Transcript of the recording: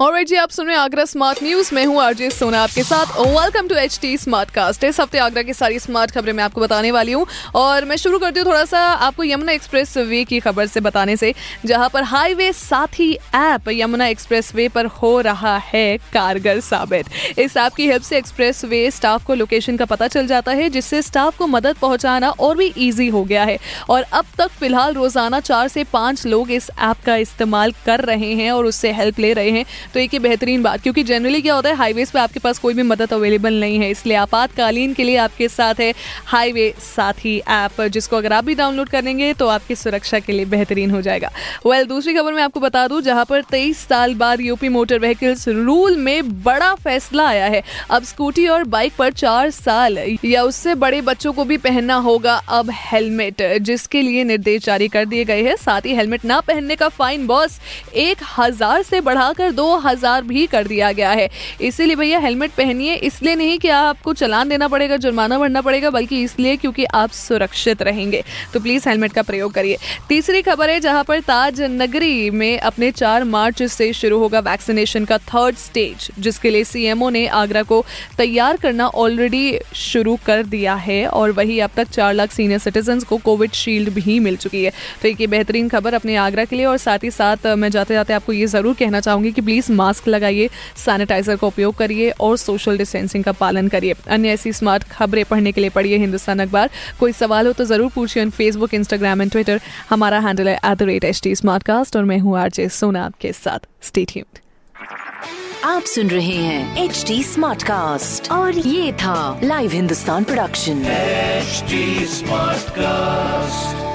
और जी, आप सुन रहे हैं आगरा स्मार्ट न्यूज़ मैं हूँ आरजे सोना आपके साथ। Welcome to H T smart cast इस हफ़्ते आगरा की सारी स्मार्ट खबरें मैं आपको बताने वाली हूँ। और मैं शुरू करती हूँ थोड़ा सा आपको यमुना एक्सप्रेस वे की खबर से बताने से, जहाँ पर हाईवे साथी ऐप यमुना एक्सप्रेस वे पर हो रहा है कारगर साबित। इस ऐप की हेल्प से एक्सप्रेस वे स्टाफ को लोकेशन का पता चल जाता है, जिससे स्टाफ को मदद पहुंचाना और भी ईजी हो गया है। और अब तक फ़िलहाल रोज़ाना चार से पाँच लोग इस ऐप का इस्तेमाल कर रहे हैं और उससे हेल्प ले रहे हैं। तो एक बेहतरीन बात क्योंकि जनरली क्या होता है हाईवेज पे आपके पास कोई भी मदद अवेलेबल नहीं है इसलिए आपातकालीन के लिए आपके साथ है हाईवे साथी ऐप जिसको अगर आप भी डाउनलोड करेंगे तो आपकी सुरक्षा के लिए बेहतरीन हो जाएगा। वेल well, दूसरी खबर मैं आपको बता दूँ जहाँ पर तेईस साल बाद यूपी मोटर व्हीकल्स रूल में बड़ा फैसला आया है। अब स्कूटी और बाइक पर चार साल या उससे बड़े बच्चों को भी पहनना होगा अब हेलमेट जिसके लिए निर्देश जारी कर दिए गए हैं। साथ ही हेलमेट ना पहनने का फाइन बॉस एक हज़ार से बढ़ाकर दो हज़ार भी कर दिया गया है। इसीलिए भैया हेलमेट पहनिए, इसलिए नहीं कि आपको चलान देना पड़ेगा, जुर्माना भरना पड़ेगा, बल्कि इसलिए क्योंकि आप सुरक्षित रहेंगे। तो प्लीज़ हेलमेट का प्रयोग करिए। तीसरी खबर है जहाँ पर ताज नगरी में अपने चार मार्च से शुरू होगा वैक्सीनेशन का थर्ड स्टेज जिसके लिए सीएमओ ने आगरा को तैयार करना ऑलरेडी शुरू कर दिया है और वही अब तक चार लाख सीनियर सिटीजन को कोविड शील्ड भी मिल चुकी है। तो एक बेहतरीन खबर अपने आगरा के लिए और साथ ही साथ, मैं जाते जाते आपको ये ज़रूर कहना चाहूँगी कि प्लीज़ मास्क लगाइए सैनिटाइजर का उपयोग करिए और सोशल डिस्टेंसिंग का पालन करिए। अन्य ऐसी स्मार्ट खबरें पढ़ने के लिए पढ़िए हिंदुस्तान अखबार। कोई सवाल हो तो ज़रूर पूछिए on Facebook Instagram and Twitter हमारा हैंडल है at the rate H T और मैं हूँ आरजे सोना आपके साथ। स्टेट आप सुन रहे हैं एच डी स्मार्ट कास्ट और ये था live Hindustan production HD Smartcast.